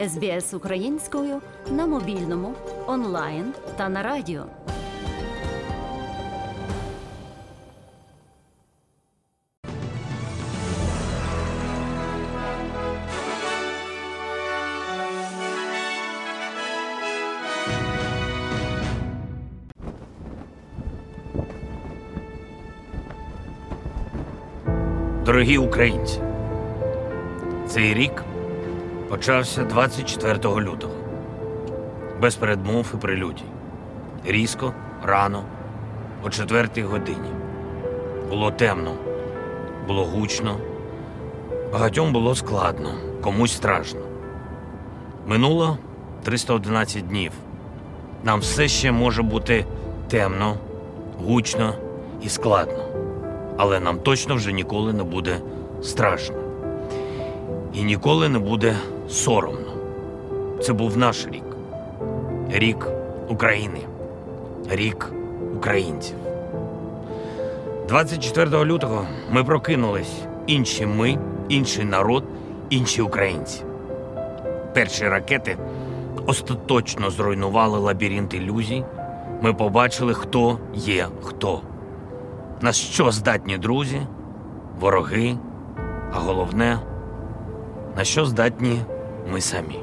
СБС українською на мобільному, онлайн та на радіо. Дорогі українці, цей рік почався 24 лютого. Без передмов і прелюдій. Різко, рано, о четвертій годині. Було темно, було гучно, багатьом було складно, комусь страшно. Минуло 311 днів. Нам все ще може бути темно, гучно і складно але нам точно вже ніколи не буде страшно. І ніколи не буде соромно. Це був наш рік. Рік України. Рік українців. 24 лютого ми прокинулись. Інші ми, інший народ, інші українці. Перші ракети остаточно зруйнували лабіринт ілюзій. Ми побачили, хто є хто. На що здатні друзі, вороги, а головне, на що здатні ми самі.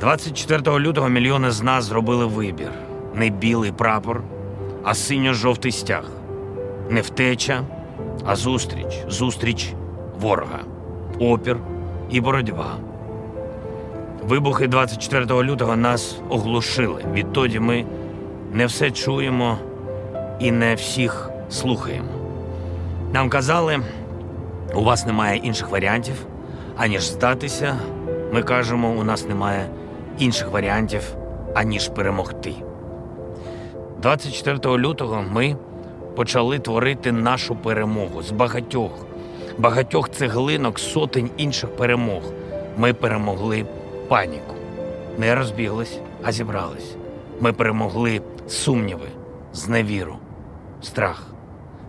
24 лютого мільйони з нас зробили вибір: не білий прапор, а синьо-жовтий стяг, не втеча, а зустріч, зустріч ворога, опір і боротьба. Вибухи 24 лютого нас оглушили. Відтоді ми не все чуємо і не всіх слухаємо. Нам казали, у вас немає інших варіантів, аніж здатися. Ми кажемо, у нас немає інших варіантів, аніж перемогти. 24 лютого ми почали творити нашу перемогу з багатьох, багатьох цеглинок, сотень інших перемог. Ми перемогли паніку. Не розбіглись, а зібрались. Ми перемогли сумніви, зневіру страх.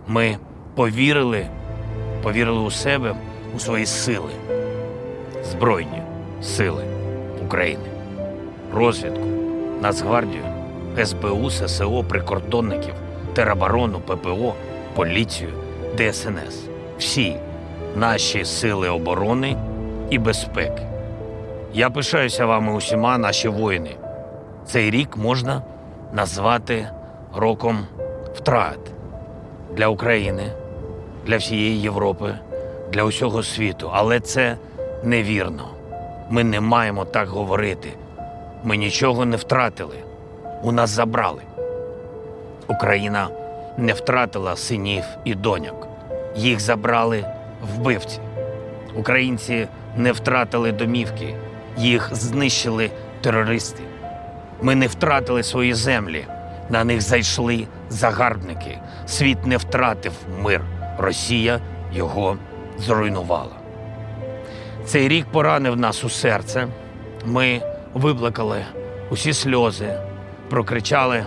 Ми повірили, повірили у себе, у свої сили, Збройні сили України, розвідку, Нацгвардію, СБУ, ССО, прикордонників, тероборону, ППО, поліцію, ДСНС. Всі наші сили оборони і безпеки. Я пишаюся вами усіма, наші воїни. Цей рік можна назвати роком втрат для України, для всієї Європи, для усього світу. Але це невірно. Ми не маємо так говорити. Ми нічого не втратили. У нас забрали. Україна не втратила синів і доньок. Їх забрали вбивці. Українці не втратили домівки, їх знищили терористи. Ми не втратили свої землі. На них зайшли загарбники. Світ не втратив мир. Росія його зруйнувала. Цей рік поранив нас у серце. Ми виплакали усі сльози, прокричали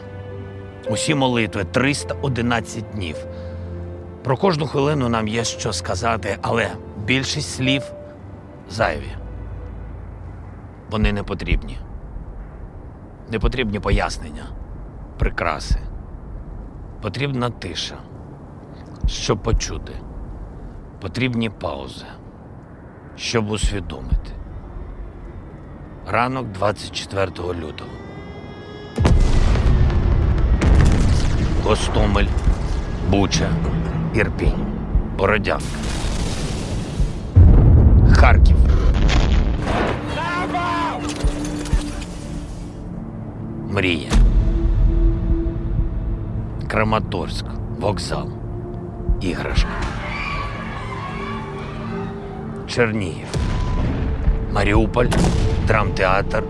усі молитви 311 днів. Про кожну хвилину нам є що сказати, але більшість слів зайві. Вони не потрібні. Не потрібні пояснення прикраси. Потрібна тиша, щоб почути. Потрібні паузи, щоб усвідомити. Ранок 24 лютого. Гостомель, Буча, Ірпінь, Бородянка. Харків. Мрія. Краматорськ, вокзал, іграшка. Чернігів, Маріуполь, драмтеатр,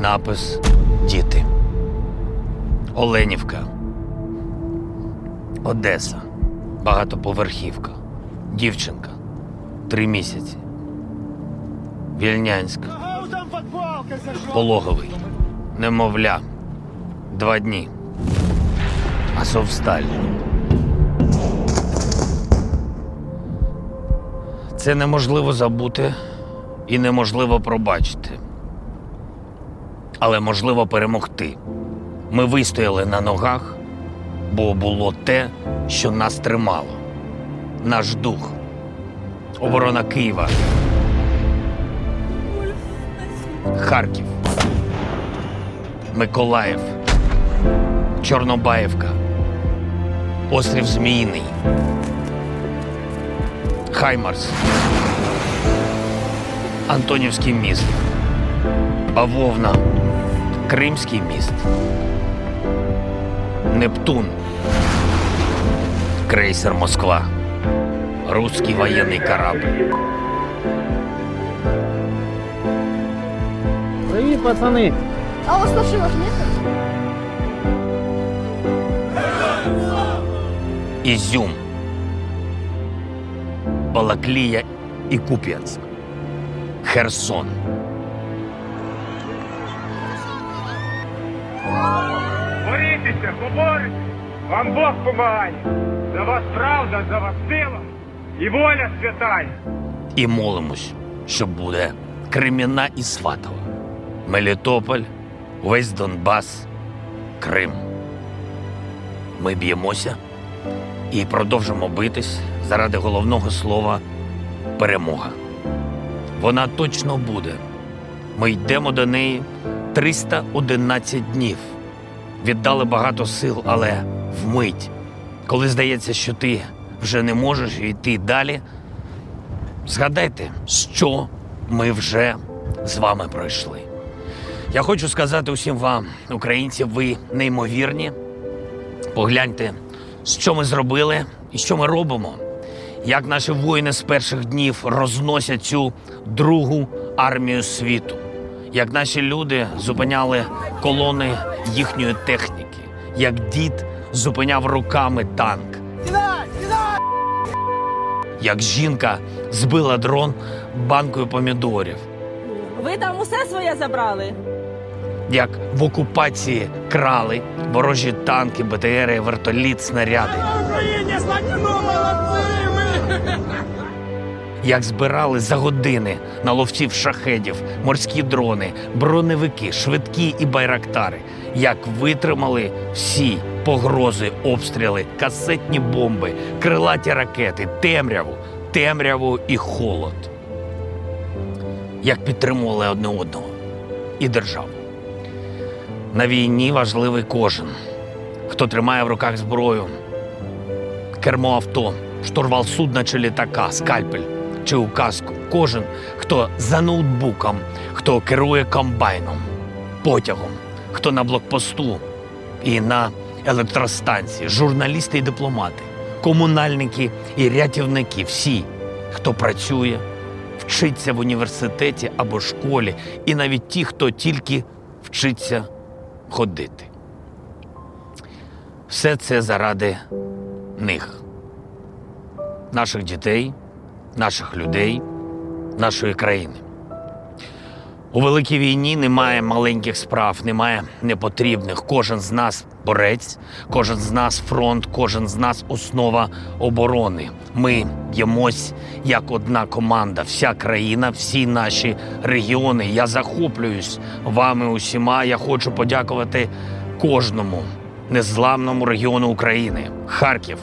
напис Діти. Оленівка. Одеса. Багатоповерхівка. Дівчинка. Три місяці. Вільнянськ. Пологовий. Немовля. Два дні. Азовсталь. Це неможливо забути і неможливо пробачити. Але можливо перемогти. Ми вистояли на ногах, бо було те, що нас тримало. Наш дух. Оборона Києва. Харків. Миколаїв. Чорнобаївка. Острів Зміїний. Хаймарс. Антонівський міст. Бавовна. Кримський міст. Нептун. Крейсер Москва. Русский военный корабль. Привіт, пацани! А у вас нашивок нет? Ізюм. Балаклія і Куп'янськ. Херсон. Борітеся, поборіть! Вам Бог помагає! За вас правда, за вас сила і воля святая! І молимось, що буде Креміна і Сватова. Мелітополь, весь Донбас, Крим. Ми б'ємося і продовжимо битись заради головного слова перемога. Вона точно буде. Ми йдемо до неї 311 днів. Віддали багато сил, але вмить, коли здається, що ти вже не можеш йти далі, згадайте, що ми вже з вами пройшли. Я хочу сказати усім вам, українці, ви неймовірні. Погляньте, що ми зробили і що ми робимо. Як наші воїни з перших днів розносять цю другу армію світу, як наші люди зупиняли колони їхньої техніки, як дід зупиняв руками танк, як жінка збила дрон банкою помідорів, Ви там усе своє забрали? Як в окупації крали ворожі танки, БТРи, вертоліт, снаряди. Як збирали за години на ловців шахедів, морські дрони, броневики, швидкі і байрактари, як витримали всі погрози, обстріли, касетні бомби, крилаті ракети, темряву, темряву і холод. Як підтримували одне одного і державу. На війні важливий кожен, хто тримає в руках зброю, кермо авто, штурвал судна чи літака, скальпель чи указку. Кожен, хто за ноутбуком, хто керує комбайном, потягом, хто на блокпосту і на електростанції, журналісти і дипломати, комунальники і рятівники, всі, хто працює, вчиться в університеті або школі, і навіть ті, хто тільки вчиться ходити. Все це заради них, наших дітей, наших людей, нашої країни. У великій війні немає маленьких справ, немає непотрібних. Кожен з нас борець, кожен з нас фронт, кожен з нас основа оборони. Ми б'ємось як одна команда, вся країна, всі наші регіони. Я захоплююсь вами усіма. Я хочу подякувати кожному незламному регіону України. Харків,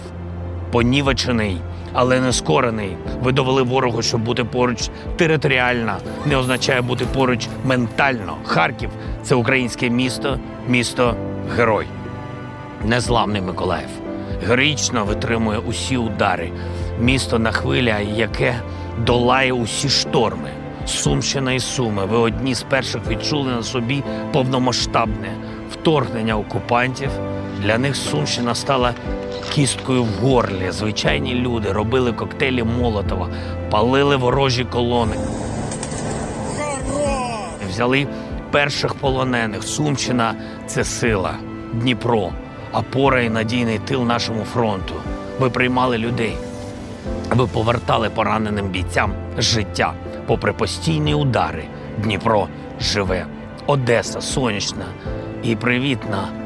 понівечений, але не скорений. Ви довели ворогу, що бути поруч територіально не означає бути поруч ментально. Харків це українське місто, місто герой. Незламний Миколаїв. Героїчно витримує усі удари. Місто на хвиля, яке долає усі шторми. Сумщина і Суми. Ви одні з перших відчули на собі повномасштабне вторгнення окупантів. Для них Сумщина стала кісткою в горлі. Звичайні люди робили коктейлі Молотова, палили ворожі колони. Взяли перших полонених. Сумщина це сила, Дніпро, опора і надійний тил нашому фронту. Ви приймали людей. Ви повертали пораненим бійцям життя. Попри постійні удари, Дніпро живе. Одеса сонячна і привітна.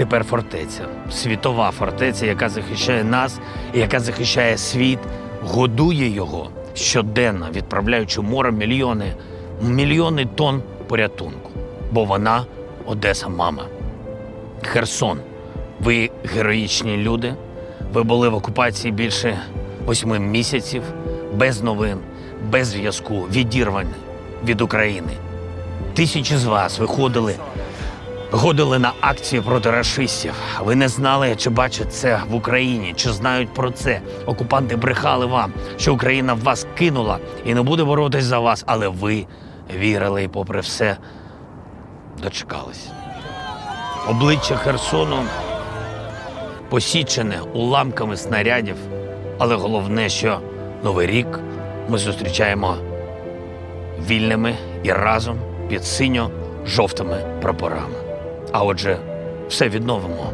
Тепер фортеця, світова фортеця, яка захищає нас і яка захищає світ, годує його щоденно відправляючи море мільйони, мільйони тонн порятунку. Бо вона Одеса, мама. Херсон. Ви героїчні люди. Ви були в окупації більше восьми місяців, без новин, без зв'язку, відірвані від України. Тисячі з вас виходили, виходили на акції проти рашистів. Ви не знали, чи бачать це в Україні, чи знають про це. Окупанти брехали вам, що Україна вас кинула і не буде боротись за вас, але ви вірили і, попри все, дочекались. Обличчя Херсону посічене уламками снарядів, але головне, що Новий рік ми зустрічаємо вільними і разом під синьо-жовтими прапорами. А отже, все відновимо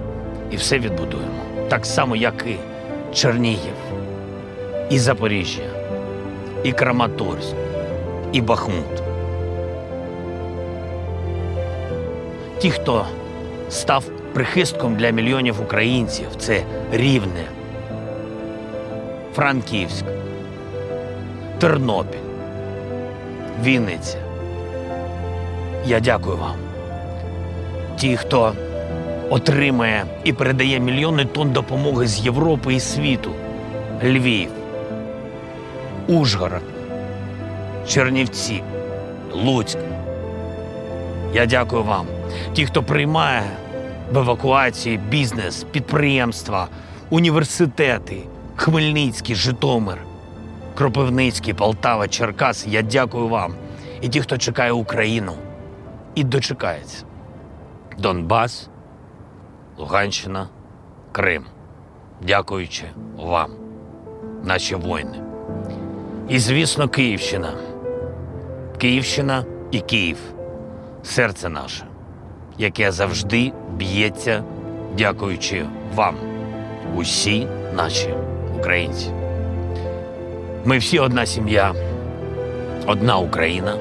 і все відбудуємо. Так само, як і Чернігів, і Запоріжжя, і Краматорськ, і Бахмут. Ті, хто став прихистком для мільйонів українців, це Рівне, Франківськ, Тернопіль, Вінниця. Я дякую вам. Ті, хто отримає і передає мільйони тонн допомоги з Європи і світу. Львів, Ужгород, Чернівці, Луцьк. Я дякую вам. Ті, хто приймає в евакуації бізнес, підприємства, університети, Хмельницький, Житомир, Кропивницький, Полтава, Черкас. Я дякую вам. І ті, хто чекає Україну і дочекається. Донбас, Луганщина, Крим. Дякуючи вам, наші воїни. І, звісно, Київщина. Київщина і Київ серце наше, яке завжди б'ється, дякуючи вам, усі наші українці. Ми всі одна сім'я, одна Україна.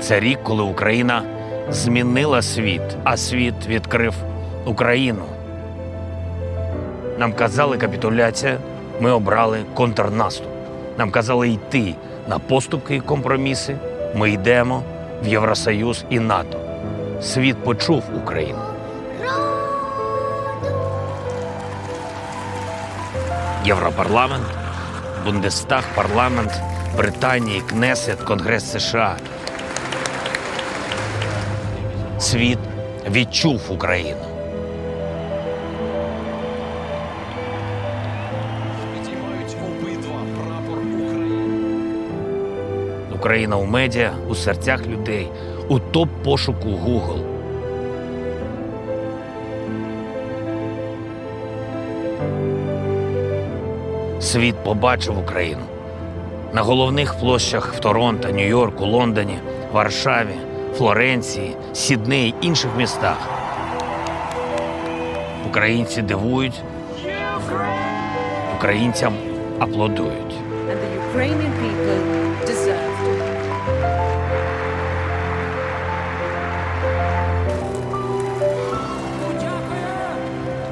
Це рік, коли Україна змінила світ, а світ відкрив Україну. Нам казали капітуляція, ми обрали контрнаступ. Нам казали йти на поступки і компроміси. Ми йдемо в Євросоюз і НАТО. Світ почув Україну. Європарламент, Бундестаг, парламент Британії, Кнесет, Конгрес США. Світ відчув Україну. Україна у медіа, у серцях людей, у топ-пошуку Google. Світ побачив Україну на головних площах в Торонто, Нью-Йорку, Лондоні, Варшаві, Флоренції, Сіднеї, інших містах. Українці дивують, українцям аплодують.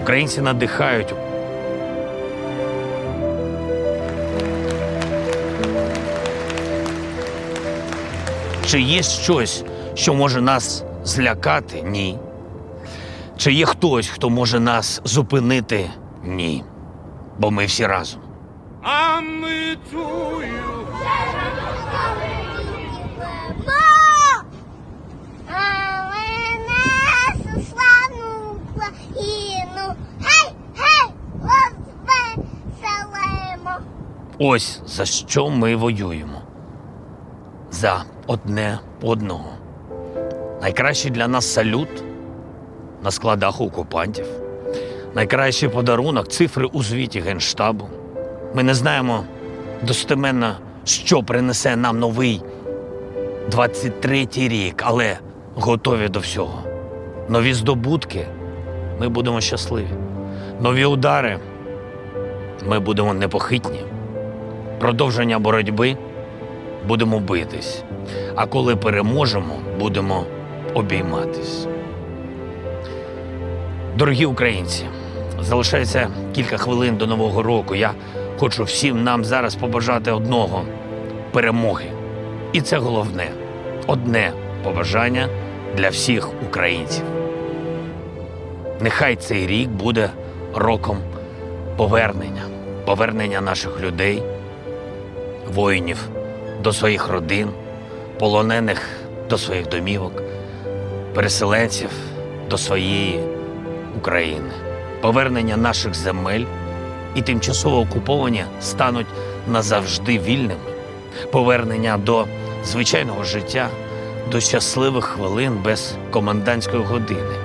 Українці надихають. Чи є щось, що може нас злякати? Ні. Чи є хтось, хто може нас зупинити? Ні. Бо ми всі разом. А ми чую. Ось за що ми воюємо. За одне одного. Найкращий для нас салют на складах окупантів. Найкращий подарунок цифри у звіті Генштабу. Ми не знаємо достеменно, що принесе нам новий 23-й рік, але готові до всього. Нові здобутки ми будемо щасливі. Нові удари ми будемо непохитні продовження боротьби будемо битись. А коли переможемо, будемо обійматись. Дорогі українці, залишається кілька хвилин до Нового року. Я Хочу всім нам зараз побажати одного перемоги. І це головне одне побажання для всіх українців. Нехай цей рік буде роком повернення, повернення наших людей, воїнів до своїх родин, полонених до своїх домівок, переселенців до своєї України, повернення наших земель і тимчасово окуповані стануть назавжди вільними, повернення до звичайного життя, до щасливих хвилин без комендантської години,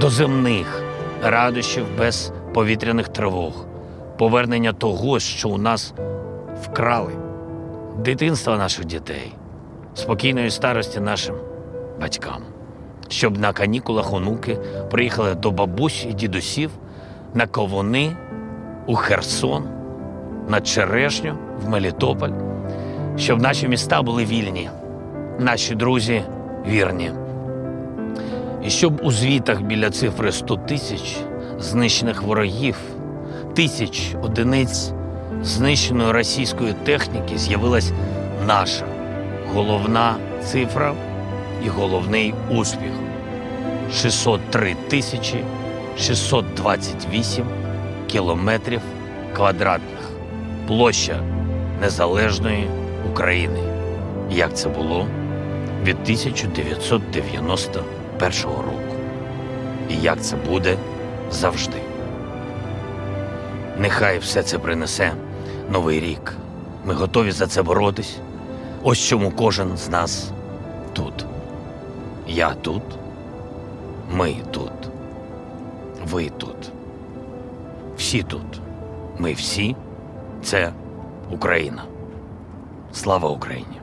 до земних радощів без повітряних тривог, повернення того, що у нас вкрали, дитинства наших дітей, спокійної старості нашим батькам, щоб на канікулах онуки приїхали до бабусь і дідусів на ковуни у Херсон, на Черешню в Мелітополь, щоб наші міста були вільні, наші друзі вірні. І щоб у звітах біля цифри 100 тисяч знищених ворогів, тисяч одиниць знищеної російської техніки з'явилась наша головна цифра і головний успіх 603 тисячі 628 кілометрів квадратних площа незалежної України, як це було від 1991 року, і як це буде завжди. Нехай все це принесе новий рік. Ми готові за це боротись. Ось чому кожен з нас тут. Я тут, ми тут, ви тут. Всі тут. Ми всі це Україна. Слава Україні!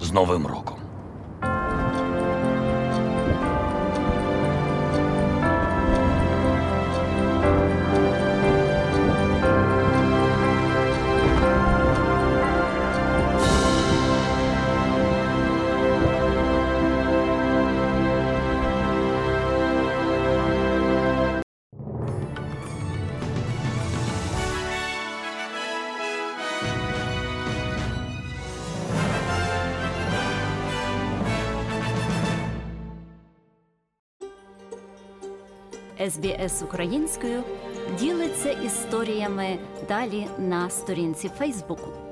З Новим роком! СБС українською ділиться історіями далі на сторінці Фейсбуку.